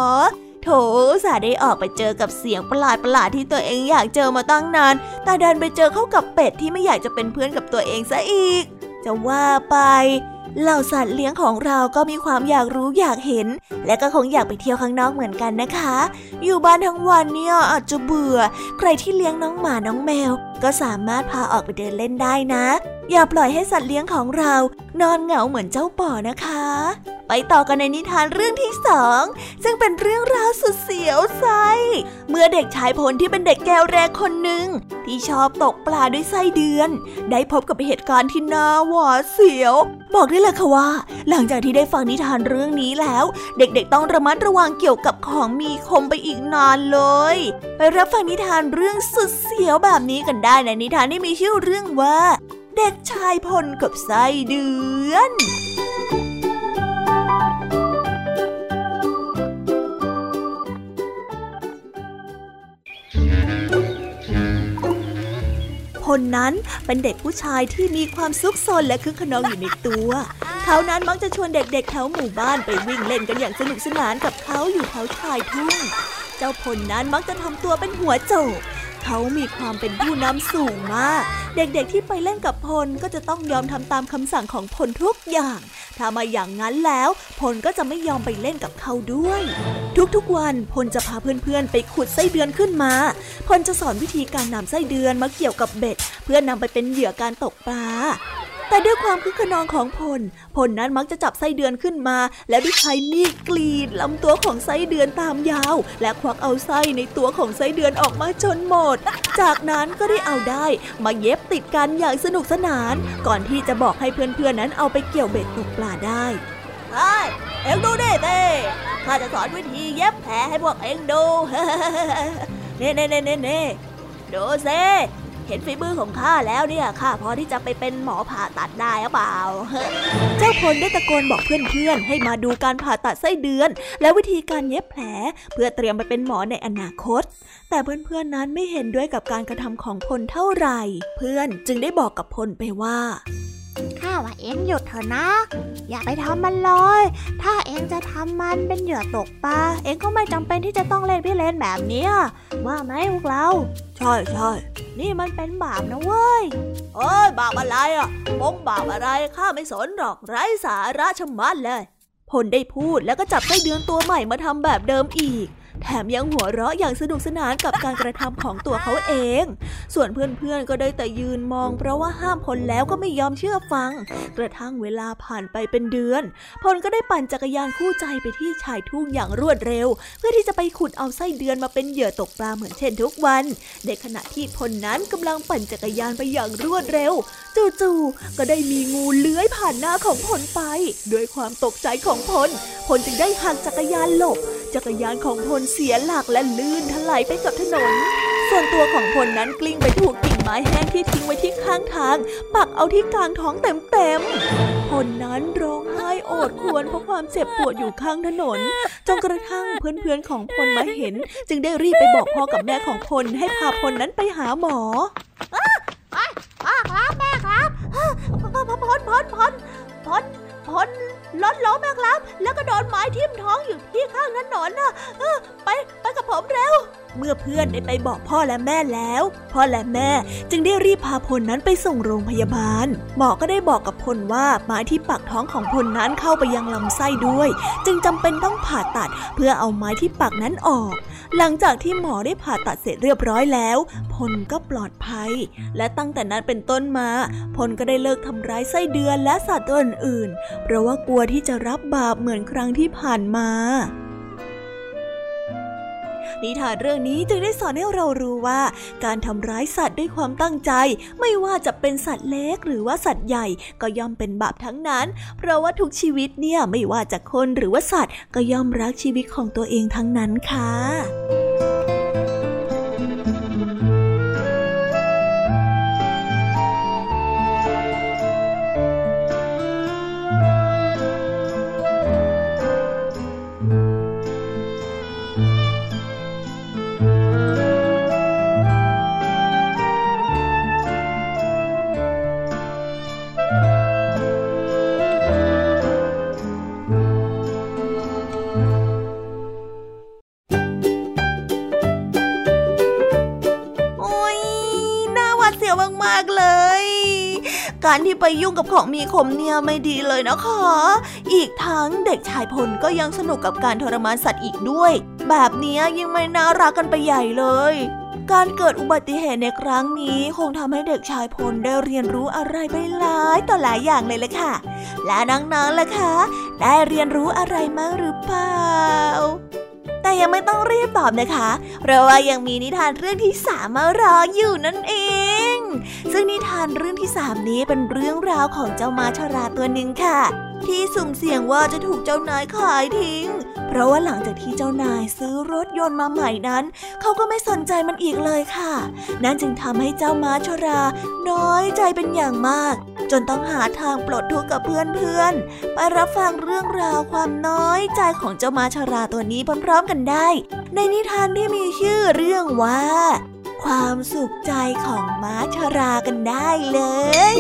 โถสาได้ออกไปเจอกับเสียงประหลาดประหลาดที่ตัวเองอยากเจอมาตั้งนาน แต่ดินไปเจอเข้ากับเป็ดที่ไม่อยากจะเป็นเพื่อนกับตัวเองซะอีก จะว่าไปเหล่าสัตว์เลี้ยงของเราก็มีความอยากรู้อยากเห็น และก็คงอยากไปเที่ยวข้างนอกเหมือนกันนะคะ อยู่บ้านทั้งวันเนี่ยอาจจะเบื่อ ใครที่เลี้ยงน้องหมาน้องแมว ก็สามารถพาออกไปเดินเล่นได้นะ อย่าปล่อยให้สัตว์เลี้ยงของเรา นอนเหงาเหมือนเจ้าป่อนะคะ ไปต่อกันในนิทานเรื่องที่สองซึ่งเป็นเรื่องราวสุดเสียวไส้เมื่อเด็กชายพลที่เป็นเด็กแก้วแรกคนหนึ่งที่ชอบตกปลาด้วยไส้เดือน ได้พบกับเหตุการณ์ที่น่าหวาดเสียว บอกได้เลยค่ะว่า หลังจากที่ได้ฟังนิทานเรื่องนี้แล้ว เด็กๆต้องระมัดระวังเกี่ยวกับของมีคมไปอีกนานเลย ไปรับฟังนิทานเรื่องสุดเสียวแบบนี้กันได้ในนิทานที่มีชื่อเรื่องว่า เด็กชายพลกับไส้เดือนพลนั้นเป็นเด็กผู้ชายที่มีความซุกซนและคึกขนองอยู่ในตัวเเขานั้นมักจะชวนเด็กๆแถวหมู่บ้านไปวิ่งเล่นกันอย่างสนุกสนานกับเขาอยู่แถวชายทุ่ง เจ้าพลนั้นมักจะทำตัวเป็นหัวโจก เขามีความเป็นผู้นำสูงมาก เด็กๆที่ไปเล่นกับพลก็จะต้องยอมทำตามคำสั่งของพลทุกอย่าง ถ้ามาอย่างนั้นแล้วพลก็จะไม่ยอมไปเล่นกับเขาด้วย ทุกๆวันพลจะพาเพื่อนๆ ไปขุดไส้เดือนขึ้นมาพลจะสอนวิธีการนำไส้เดือนมาเกี่ยวกับเบ็ด เพื่อนำไปเป็นเหยื่อการตกปลา แต่ด้วยความคึกขนองของพล พลนั้นมักจะจับไส้เดือนขึ้นมา แล้วด้วยใช้มีดกรีดลำตัวของไส้เดือนตามยาว และควักเอาไส้ในตัวของไส้เดือนออกมาจนหมด จากนั้นก็ได้เอาได้มาเย็บติดกันอย่างสนุกสนาน ก่อนที่จะบอกให้เพื่อนๆนั้นเอาไปเกี่ยวเบ็ดตกปลาได้ไอ้เอ็งดูดิเต้ข้าจะสอนวิธีเย็บแผลให้พวกเอ็งดู เน่เน่เน่เน่เน่ดูซิ เห็นฝีมือของข้าแล้วเนี่ยข้าพอที่จะไปเป็นหมอผ่าตัดได้หรือเปล่า เจ้าพลได้ตะโกนบอกเพื่อนๆ ให้มาดูการผ่าตัดไส้เดือน และวิธีการเย็บแผล เพื่อเตรียมไปเป็นหมอในอนาคต แต่เพื่อนๆนั้นไม่เห็นด้วยกับการกระทำของพลเท่าไหร่ เพื่อนจึงได้บอกกับพลไปว่า ข้าว่าเอ็งหยุดเถอะนะ อย่าไปทำมันเลย ถ้าเอ็งจะทำมันเป็นเหยื่อตกปลาเอ็งก็ไม่จำเป็นที่จะต้องเล่นพี่เล่นแบบนี้ ว่าไหมพวกเรา ใช่ใช่นี่มันเป็นบาปนะเว้ย เอ้ยบาปอะไรอะมงบาปอะไรข้าไม่สนหรอกไร้สาระชะมัดเลย พลได้พูดแล้วก็จับไส้เดือนตัวใหม่มาทำแบบเดิมอีก แถมยังหัวเราะอย่างสนุกสนานกับการกระทำของตัวเขาเอง ส่วนเพื่อนๆก็ได้แต่ยืนมอง เพราะว่าห้ามพลแล้วก็ไม่ยอมเชื่อฟัง กระทั่งเวลาผ่านไปเป็นเดือน พลก็ได้ปั่นจักรยานคู่ใจไปที่ชายทุ่งอย่างรวดเร็ว เพื่อที่จะไปขุดเอาไส้เดือนมาเป็นเหยื่อตกปลาเหมือนเช่นทุกวัน ในขณะที่พลนั้นกำลังปั่นจักรยานไปอย่างรวดเร็ว จู่ๆก็ได้มีงูเลื้อยผ่านหน้าของพลไป ด้วยความตกใจของพลพลจึงได้หักจักรยานหลบจักรยานของพลเสียหลักและลื่นถลายไปกับถนน ส่วนตัวของพลนั้นกลิ้งไปถูกกิ่งไม้แห้งที่ทิ้งไว้ที่ข้างทาง ปักเอาที่กลางท้องเต็มๆพลนั้นร้องไห้โอดครวญเพราะความเจ็บปวดอยู่ข้างถนน จนกระทั่งเพื่อนๆของพลมาเห็น จึงได้รีบไปบอกพ่อกับแม่ของพลให้พาพลนั้นไปหาหมอพ่อครับแม่ครับพลพลพลพลพล พลล้นล้มแม่ครับ แล้วก็โดนไม้ทิ่มท้องอยู่ที่ข้างถนนน่ะไปไปกับผมเร็ว เมื่อเพื่อนได้ไปบอกพ่อและแม่แล้ว พ่อและแม่จึงได้รีบพาพลนั้นไปส่งโรงพยาบาล หมอก็ได้บอกกับพลว่าไม้ที่ปักท้องของพลนั้นเข้าไปยังลำไส้ด้วย จึงจำเป็นต้องผ่าตัดเพื่อเอาไม้ที่ปักนั้นออก หลังจากที่หมอได้ผ่าตัดเสร็จเรียบร้อยแล้ว พลก็ปลอดภัย และตั้งแต่นั้นเป็นต้นมา พลก็ได้เลิกทำร้ายไส้เดือนและสัตว์ตัวอื่นเพราะว่ากลัวที่จะรับบาปเหมือนครั้งที่ผ่านมา นิทานเรื่องนี้จึงได้สอนให้เรารู้ว่า การทำร้ายสัตว์ด้วยความตั้งใจ ไม่ว่าจะเป็นสัตว์เล็กหรือว่าสัตว์ใหญ่ก็ย่อมเป็นบาปทั้งนั้น เพราะว่าทุกชีวิตเนี่ยไม่ว่าจะคนหรือว่าสัตว์ ก็ย่อมรักชีวิตของตัวเองทั้งนั้นค่ะ การที่ไปยุ่งกับของมีคมเนี่ยไม่ดีเลยนะคะ อีกทั้งเด็กชายพลก็ยังสนุกกับการทรมานสัตว์อีกด้วย แบบนี้ยิ่งไม่น่ารักกันไปใหญ่เลยการเกิดอุบัติเหตุในครั้งนี้คงทำให้เด็กชายพลได้เรียนรู้อะไรไปหลายต่อหลายอย่างเลยละค่ะ และน้องๆล่ะคะ ได้เรียนรู้อะไรมากหรือเปล่า แต่ยังไม่ต้องรีบตอบนะคะ เพราะว่ายังมีนิทานเรื่องที่สามมารออยู่นั่นเอง ซึ่งนิทานเรื่องที่สามนี้เป็นเรื่องราวของเจ้าม้าชราตัวหนึ่งค่ะ ที่สุ่มเสี่ยงว่าจะถูกเจ้านายขายทิ้ง เพราะว่าหลังจากที่เจ้านายซื้อรถยนต์มาใหม่นั้น เขาก็ไม่สนใจมันอีกเลยค่ะ นั่นจึงทำให้เจ้าม้าชรา น้อยใจเป็นอย่างมาก จนต้องหาทางปลดทุกข์กับเพื่อนๆ ไปรับฟังเรื่องราวความน้อยใจของเจ้าม้าชราตัวนี้พร้อมๆกันได้ ในนิทานที่มีชื่อเรื่องว่า ความสุขใจของม้าชรากันได้เลย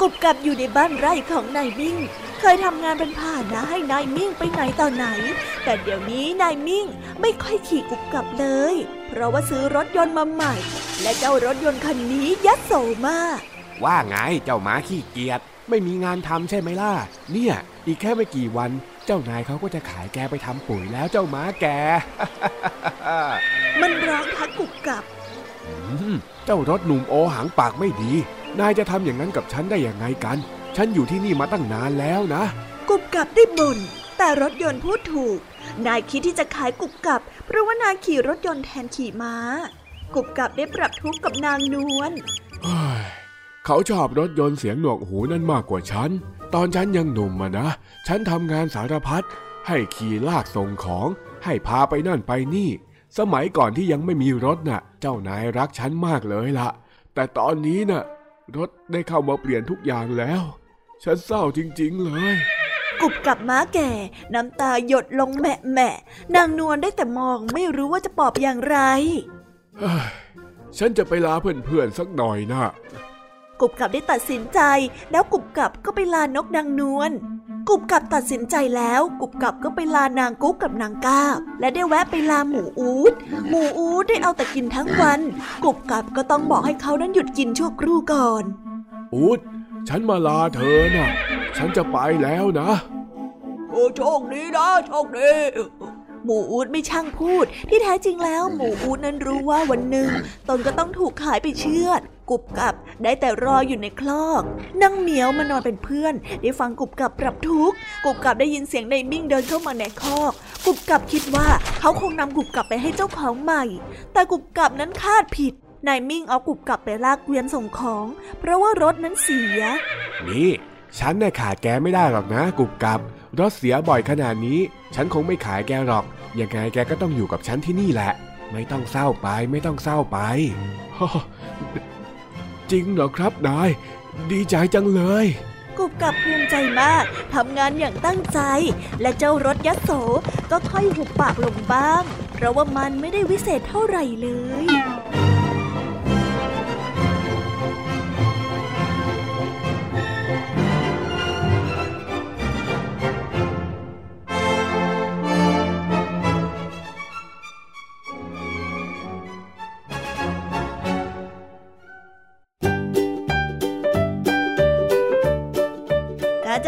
กบกับอยู่ในบ้านไร่ของนายมิ่ง เคยทำงานเป็นผ่านะให้นายมิ่งไปไหนต่อไหน แต่เดี๋ยวนี้นายมิ่งไม่ค่อยขี่กุบกับเลย ราะว่าซื้อรถยนต์มาใหม่ และเจ้ารถยนต์คันนี้ยัดโสมาก ว่าไงเจ้าหมาขี้เกียจไม่มีงานทำใช่ไหมล่ะ เนี่ย อีกแค่ไม่กี่วัน เจ้านายเขาก็จะขายแกไปทำปุ๋ยแล้วเจ้าหมาแก มันร้องทักกุบกับอืมเจ้ารถหนุ่มโอหังปากไม่ดี นายจะทำอย่างนั้นกับฉันได้อย่างไงกัน ฉันอยู่ที่นี่มาตั้งนานแล้วนะ กุบกับได้บ่นแต่รถยนต์พูดถูก นายคิดที่จะขายกุบกับ เพราะว่านายขี่รถยนต์แทนขี่ม้า กุบกับได้ปรับทุกข์กับนางนวลเขาชอบรถยนต์เสียงหนวกหูนั่นมากกว่าฉัน ตอนฉันยังหนุ่มมานะ ฉันทำงานสารพัด ให้ขี่ลากส่งของ ให้พาไปนั่นไปนี่ สมัยก่อนที่ยังไม่มีรถน่ะ เจ้านายรักฉันมากเลยละ แต่ตอนนี้น่ะ รถได้เข้ามาเปลี่ยนทุกอย่างแล้ว ฉันเศร้าจริง ๆ เลย กุบกับม้าแก่ น้ำตาหยดลงแม่แม่นางนวลได้แต่มองไม่รู้ว่าจะปลอบอย่างไรเฮ้ยฉันจะไปลาเพื่อนๆสักหน่อยนะกุบกับได้ตัดสินใจ แล้วกุบกับก็ไปลานกนางนวลกุบกับตัดสินใจแล้ว กุบกับก็ไปลานางกุ๊กกับนางก้าบและได้แวะไปลาหมูอูดหมูอูดได้เอาแต่กินทั้งวัน กุบกับก็ต้องบอกให้เขานั้นหยุดกินชั่วครู่ก่อน อูด ฉันมาลาเธอน่ะ ฉันจะไปแล้วนะโอ้โชคดีนะโชคดีหมูอูดไม่ช่างพูด ที่แท้จริงแล้ว หมูอูดนั้นรู้ว่าวันหนึ่ง ตนก็ต้องถูกขายไปเชือด กุบกับได้แต่รออยู่ในคลอกนางเหมียวมานอนเป็นเพื่อน ได้ฟังกุบกับปรับทุกข์กุบกับได้ยินเสียงในมิ่งเดินเข้ามาในคอก กุบกับคิดว่าเขาคงนำกุบกับไปให้เจ้าของใหม่ แต่กุบกับนั้นคาดผิด นายมิ่งเอากุบกับไปลากเกวียนส่งของ เพราะว่ารถนั้นเสีย นี่ฉันน่ะขาดแกไม่ได้หรอกนะ กุบกับรถเสียบ่อยขนาดนี้ ฉันคงไม่ขายแกหรอก ยังไงแกก็ต้องอยู่กับฉันที่นี่แหละ ไม่ต้องเศร้าไปไม่ต้องเศร้าไป จริงเหรอครับนาย ดีใจจังเลยกุบกับภูมิใจมาก ทำงานอย่างตั้งใจ และเจ้ารถยัสโสก็ค่อยหุบปากลงบ้าง เพราะว่ามันไม่ได้วิเศษเท่าไหร่เลย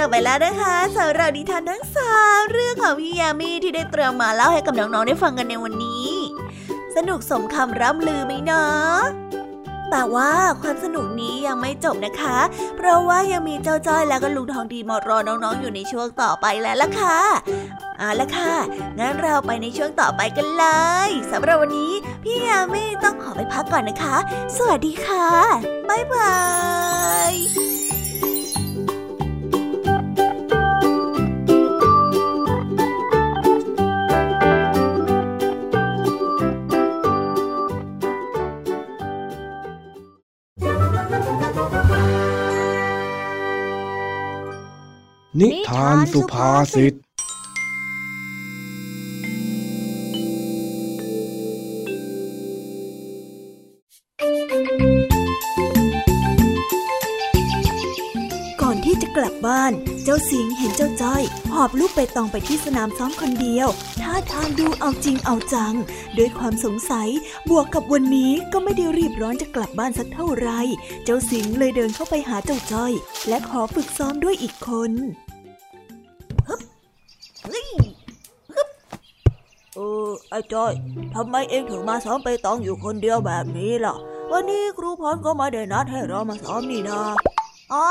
บไปแล้วนะคะสำหรับนิทานทั้งสามเรื่องของพี่ยามีที่ได้เตรียมมาเล่าให้กับน้องๆได้ฟังกันในวันนี้ สนุกสมคำร่ำลือไหมเนาะแต่ว่าความสนุกนี้ยังไม่จบนะคะ เพราะว่ายังมีเจ้าจ้อยและก็ลุงทองดีมารอน้องๆอยู่ในช่วงต่อไปแล้วล่ะค่ะเอาละค่ะ งั้นเราไปในช่วงต่อไปกันเลยสำหรับวันนี้พี่ยามีต้องขอไปพักก่อนนะคะ สวัสดีค่ะ บ๊ายบาย นิทานสุภาษิต ก่อนที่จะกลับบ้าน เจ้าสิงเห็นเจ้าจ้อย หอบลูกไปตองไปที่สนามซ้อมคนเดียว ท่าทางดูเอาจริงเอาจัง ด้วยความสงสัย บวกกับวันนี้ก็ไม่ได้รีบร้อนจะกลับบ้านสักเท่าไหรเจ้าสิงเลยเดินเข้าไปหาเจ้าจ้อย และขอฝึกซ้อมด้วยอีกคน เฮ้ยเออไอ้จ้อยทำไมเองถึงมาซ้อมไปตองอยู่คนเดียวแบบนี้ล่ะ วันนี้ครูพรก็ไม่ได้นัดให้เรามาซ้อมนี่นาอ๋อ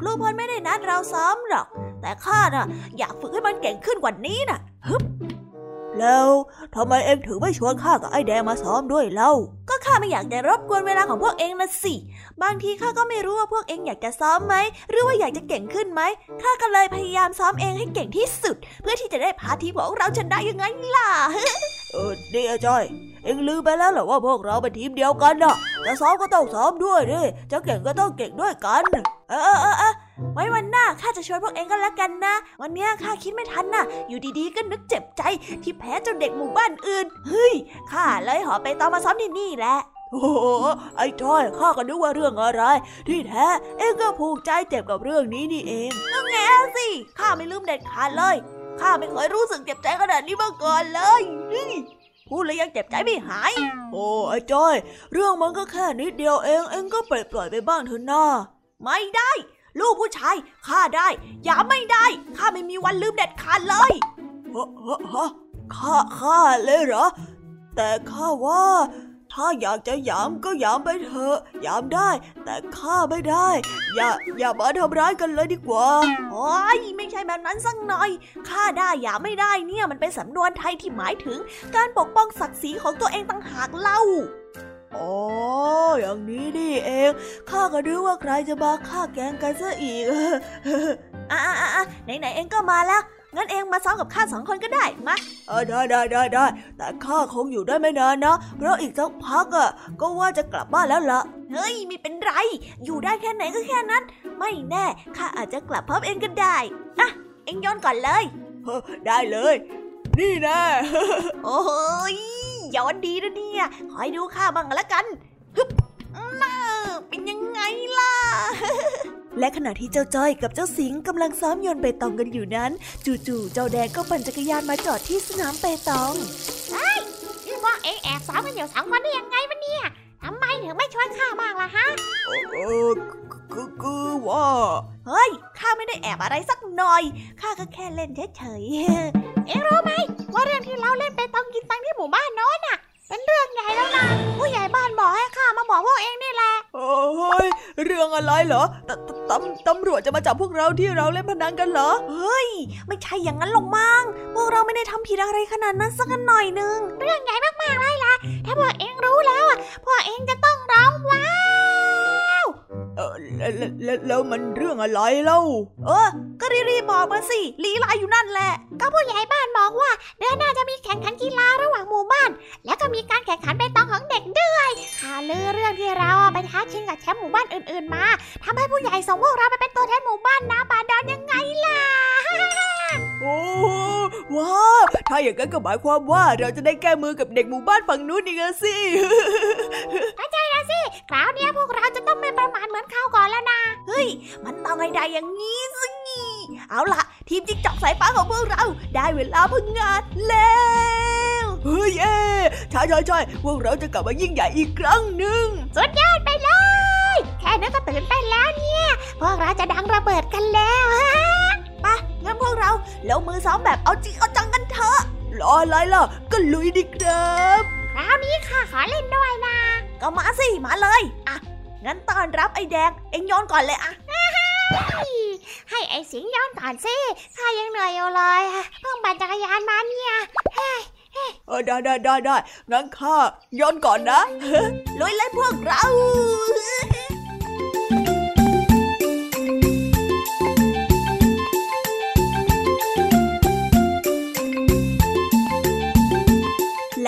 ครูพรไม่ได้นัดเราซ้อมหรอก แต่ข้าน่ะ อยากฝึกให้มันเก่งขึ้นกว่านี้น่ะฮึบ แล้วทำไมเองถึงไม่ชวนข้ากับไอ้แดงมาซ้อมด้วยเล่า ก็ข้าไม่อยากจะรบกวนเวลาของพวกเองนะสิ บางทีข้าก็ไม่รู้ว่าพวกเองอยากจะซ้อมไหม หรือว่าอยากจะเก่งขึ้นไหม ข้าก็เลยพยายามซ้อมเองให้เก่งที่สุด เพื่อที่จะได้พาทีมของเราชนะยังไงล่ะ เออดีอะจ้อย เอ็งลืมไปแล้วเหรอว่าพวกเราเป็นทีมเดียวกันน่ะจะซ้อมก็ต้องซ้อมด้วยดิจะเก่งก็ต้องเก่งด้วยกัน เออเออเออเออไว้วันหน้าข้าจะชวนพวกเองกันละกันนะ วันนี้ข้าคิดไม่ทันน่ะอยู่ดีๆก็นึกเจ็บใจที่แพ้เจ้าเด็กหมู่บ้านอื่น เฮ้ยข้าเลยหอไปตามมาซ้อมที่นี่แหละโอ้ไอ้จ้อยข้าก็นึกว่าเรื่องอะไร ที่แท้เองก็ผูกใจเจ็บกับเรื่องนี้นี่เองก็แง่สิข้าไม่ลืมเด็ดขาดเลยข้าไม่เคยรู้สึกเจ็บใจขนาดนี้มาก่อนเลย พูดแล้วยังเจ็บใจไม่หาย โอ้ไอ้จ้อย เรื่องมันก็แค่นิดเดียวเอง เองก็ปล่อยปล่อยไปบ้างเถอะนะไม่ได้ ลูกผู้ชายข้าได้ อย่าไม่ได้ข้าไม่มีวันลืมเด็ดขาดเลยฮะฮะฮะข้าข้าเลยเหรอ แต่ข้าว่า ถ้าอยากจะยามก็ยามไปเถอะยามได้ แต่ข้าไม่ได้ อย่าอย่ามาทำร้ายกันเลยดีกว่าโอ้ยไม่ใช่แบบนั้นสักหน่อยข้าได้อย่าไม่ได้เนี่ยมันเป็นสำนวนไทยที่หมายถึง การปกป้องศักดิ์ศรีของตัวเองต่างหากเล่าอ๋อ อย่างนี้นี่เอง ข้าก็รู้ว่าใครจะมาฆ่าแกงกันซะอีกอะอะอะไหนไหนเองก็มาแล้ว งั้นเองมาซ้อมกับข้าสองคนก็ได้มาเออได้ได้ได้ได้แต่ข้าคงอยู่ได้ไม่นานนะ เพราะอีกสักพักอะก็ว่าจะกลับบ้านแล้วล่ะเฮ้ยไม่เป็นไร อยู่ได้แค่ไหนก็แค่นั้น ไม่แน่ข้าอาจจะกลับพร้อมเองก็ได้อะเองย้อนก่อนเลยได้เลย นี่นะโอ้ยย้อนดีนะเนี่ยคอยดูข้าบ้างละกันฮึบน่าเป็นยังไงล่ะ และขณะที่เจ้าจ้อยกับเจ้าสิงกำลังซ้อมโยนเปตองกันอยู่นั้น จู่ๆเจ้าแดงก็ปั่นจักรยานมาจอดที่สนามเปตองนี่พวกเองแอบซ้อมกันอยู่สองคนได้ยังไงวะเนี่ยทำไมถึงไม่ชวนข้าบ้างล่ะฮะเออคือคือว่าเฮ้ยข้าไม่ได้แอบอะไรสักหน่อยข้าก็แค่เล่นเฉยเอ็งรู้ไหมว่าเรื่องที่เราเล่นไปต้องกินตังที่หมู่บ้านโน้นน่ะ เป็นเรื่องใหญ่แล้วนะผู้ใหญ่บ้านบอกให้ข้ามาบอกพวกเองนี่แหละๆเฮ้ยเรื่องอะไรเหรอตตตำตำรวจจะมาจับพวกเราที่เราเล่นพนันกันเหรอ เฮ้ย ไม่ใช่อย่างนั้นหรอกมั้งพวกเราไม่ได้ทำผิดอะไรขนาดนั้นสักหน่อยนึง เรื่องใหญ่มากๆเลยล่ะ ถ้าพวกเองรู้แล้วอะพวกเองจะต้องร้องว้าวเออ แล้วแล้วแล้วแล้วมันเรื่องอะไรเล่า เออ ก็รีบๆบอกมาสิลีลาอยู่นั่นแหละ ก็ผู้ใหญ่บ้านบอกว่าเดือนหน้าจะมีแข่งขันกีฬาระหว่างหมู่บ้าน แล้วก็มีการแข่งขันไปตองของเด็กด้วยข่าวลือเรื่องที่เราอะไปท้าชิงกับแชมป์หมู่บ้านอื่นๆมาทำให้ผู้ใหญ่ส่งพวกเราไปเป็นตัวแทนหมู่บ้านนะบาดอนยังไงล่ะโอ้ว้าวถ้าอย่างนั้นก็หมายความว่าเราจะได้แก้มือกับเด็กหมู่บ้านฝั่งนู้นอีกแล้วสิคราวเนี้ยพวกเราจะต้องไม่ประมาทเหมือนคราวก่อนแล้วนะ เฮ้ย มันต้องให้ได้อย่างนี้สิเอาล่ะ ทีมจิ๊กจอกสายฟ้าของพวกเรา ได้เวลาพึ่งงานแล้ว เฮ้ยเอ้ใช่ใช่ใช่พวกเราจะกลับมายิ่งใหญ่อีกครั้งหนึ่งสุดยอดไปเลย แค่นั้นก็ตื่นเต้นแล้วเนี่ย พวกเราจะดังระเบิดกันแล้วไปงั้นพวกเราแล้วมือซ้อมแบบเอาจริงเอาจังกันเถอะ รออะไรล่ะ ก็ลุยดิครับคราวนี้ข้าขอเล่นด้วยนะ ก็มาสิ มาเลย อะ งั้นต้อนรับไอ้แดง เอ็งโย้อนก่อนเลยอะให้ไอ้สิงย้อนก่อนสิข้ายังเหนื่อยอยู่เลยเพิ่งปั่นจักรยานมาเนี่ยเออได้ได้ได้ได้งั้นข้าย้อนก่อนนะลุยเลยพวกเรา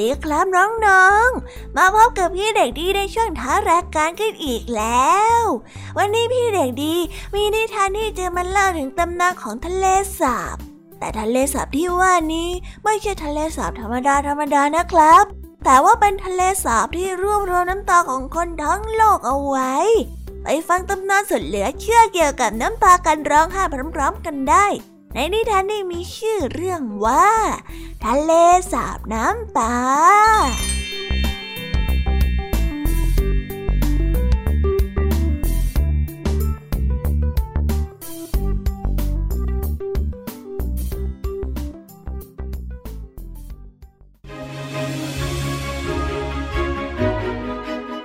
ดีครับน้องๆ มาพบกับพี่เด็กดีในช่วงท้ารายการกันอีกแล้ว วันนี้พี่เด็กดีมีนิทานที่จะมาเล่าถึงตำนานของทะเลสาบ แต่ทะเลสาบที่ว่านี้ไม่ใช่ทะเลสาบธรรมดาธรรมดานะครับ แต่ว่าเป็นทะเลสาบที่รวบรวมน้ำตาของคนทั้งโลกเอาไว้ ไปฟังตำนานสุดเหลือเชื่อเกี่ยวกับน้ำตากันร้องไห้พร้อมๆกันได้ ในนิทานนี้มีชื่อเรื่องว่า ทะเลสาบน้ำตา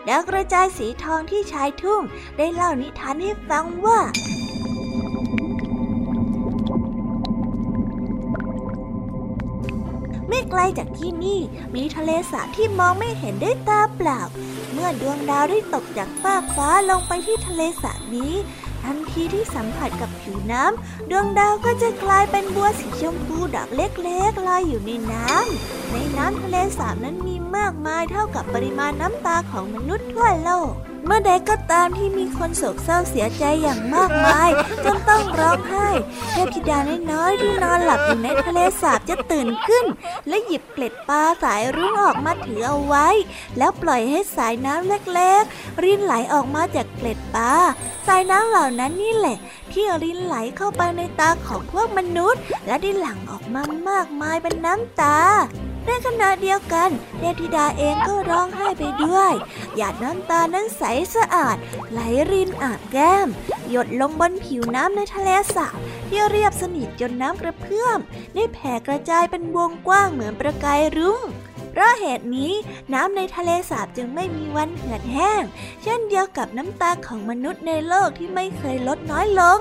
ดาวกระจายสีทองที่ชายทุ่งได้เล่านิทานให้ฟังว่า ไม่ไกลจากที่นี่มีทะเลสาบที่มองไม่เห็นด้วยตาเปล่า เมื่อดวงดาวได้ตกจากฟากฟ้าลงไปที่ทะเลสาบนี้ ทันทีที่สัมผัสกับผิวน้ำดวงดาวก็จะกลายเป็นบัวสีชมพูดอกเล็กๆลอยอยู่ในน้ำในน้ำทะเลสาบนั้นมีมากมายเท่ากับปริมาณน้ำตาของมนุษย์ทั่วโลก เมื่อใดก็ตามที่มีคนโศกเศร้าเสียใจอย่างมากมายจนต้องร้องไห้เทพธิดาน้อยๆที่นอนหลับอยู่ในทะเลสาบจะตื่นขึ้น และหยิบเกล็ดปลาสายรุ้งออกมาถือเอาไว้ แล้วปล่อยให้สายน้ำเล็กๆ รินไหลออกมาจากเกล็ดปลาสายน้ำเหล่านั้นนี่แหละ ที่รินไหลเข้าไปในตาของพวกมนุษย์ และได้หลั่งออกมามากมายเป็นน้ำตา ในขณะเดียวกันเทพธิดาเองก็ร้องไห้ไปด้วย หยาดน้ำตานั้นใสสะอาด ไหลรินอาบแก้ม หยดลงบนผิวน้ำในทะเลสาบที่เรียบสนิทจนน้ำกระเพื่อม ได้แผ่กระจายเป็นวงกว้างเหมือนประกายรุ้งเพราะเหตุนี้น้ำในทะเลสาบจึงไม่มีวันเหือดแห้ง เช่นเดียวกับน้ำตาของมนุษย์ในโลกที่ไม่เคยลดน้อยลง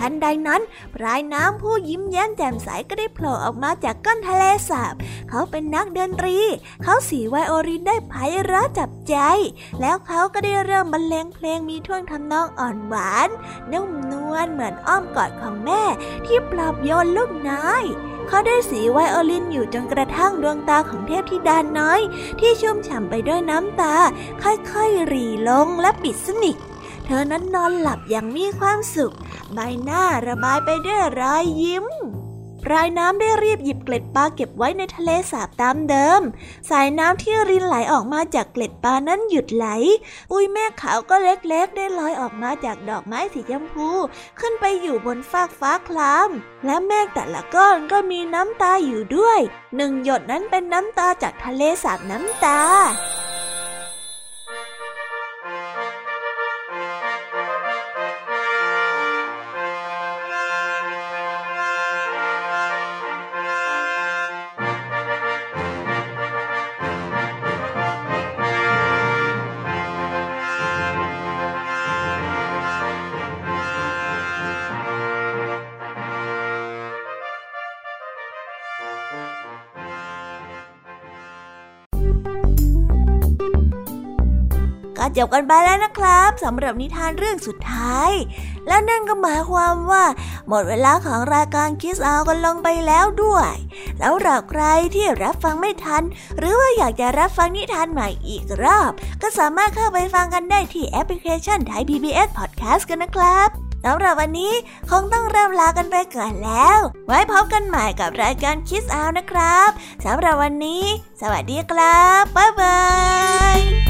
ทันใดนั้นปลายน้ำผู้ยิ้มแย้มแจ่มใสก็ได้โผล่ออกมาจากก้นทะเลสาบ เขาเป็นนักดนตรี เขาสีไวโอลินได้ไพเราะจับใจ แล้วเขาก็ได้เริ่มบรรเลงเพลงมีท่วงทำนองอ่อนหวาน นุ่มนวลเหมือนอ้อมกอดของแม่ ที่ปลอบโยนลูกน้อยเขาได้สีไวโอลินอยู่จนกระทั่งดวงตาของเทพธิดาน้อย ที่ชุ่มฉ่ำไปด้วยน้ำตา ค่อยๆ หรี่ลงและปิดสนิท ธอนั้นนอนหลับอย่างมีความสุข ใบหน้าระบายไปด้วยรอยยิ้มปลายน้ำได้รีบหยิบเกล็ดปลาเก็บไว้ในทะเลสาบตามเดิม สายน้ำที่รินไหลออกมาจากเกล็ดปลานั้นหยุดไหล ปุยแม่ขาวก็เล็กๆ ได้ลอยออกมาจากดอกไม้สีชมพู ขึ้นไปอยู่บนฟากฟ้าคลาม และเมฆแต่ละก้อนก็มีน้ำตาอยู่ด้วย หนึ่งหยดนั้นเป็นน้ำตาจากทะเลสาบน้ำตา จบกันไปแล้วนะครับสำหรับนิทานเรื่องสุดท้าย และนั่นก็หมายความว่า หมดเวลาของรายการคิสอากันลงไปแล้วด้วยสำหรับใครที่รับฟังไม่ทัน หรือว่าอยากจะรับฟังนิทานใหม่อีกรอบ ก็สามารถเข้าไปฟังกันได้ที่แอปพลิเคชันไทย PBS Podcast กันนะครับสำหรับวันนี้คงต้องเริ่มลากันไปก่อนแล้ว ไว้พบกันใหม่กับรายการคิสอานะครับสำหรับวันนี้ สวัสดีครับ บ๊ายบาย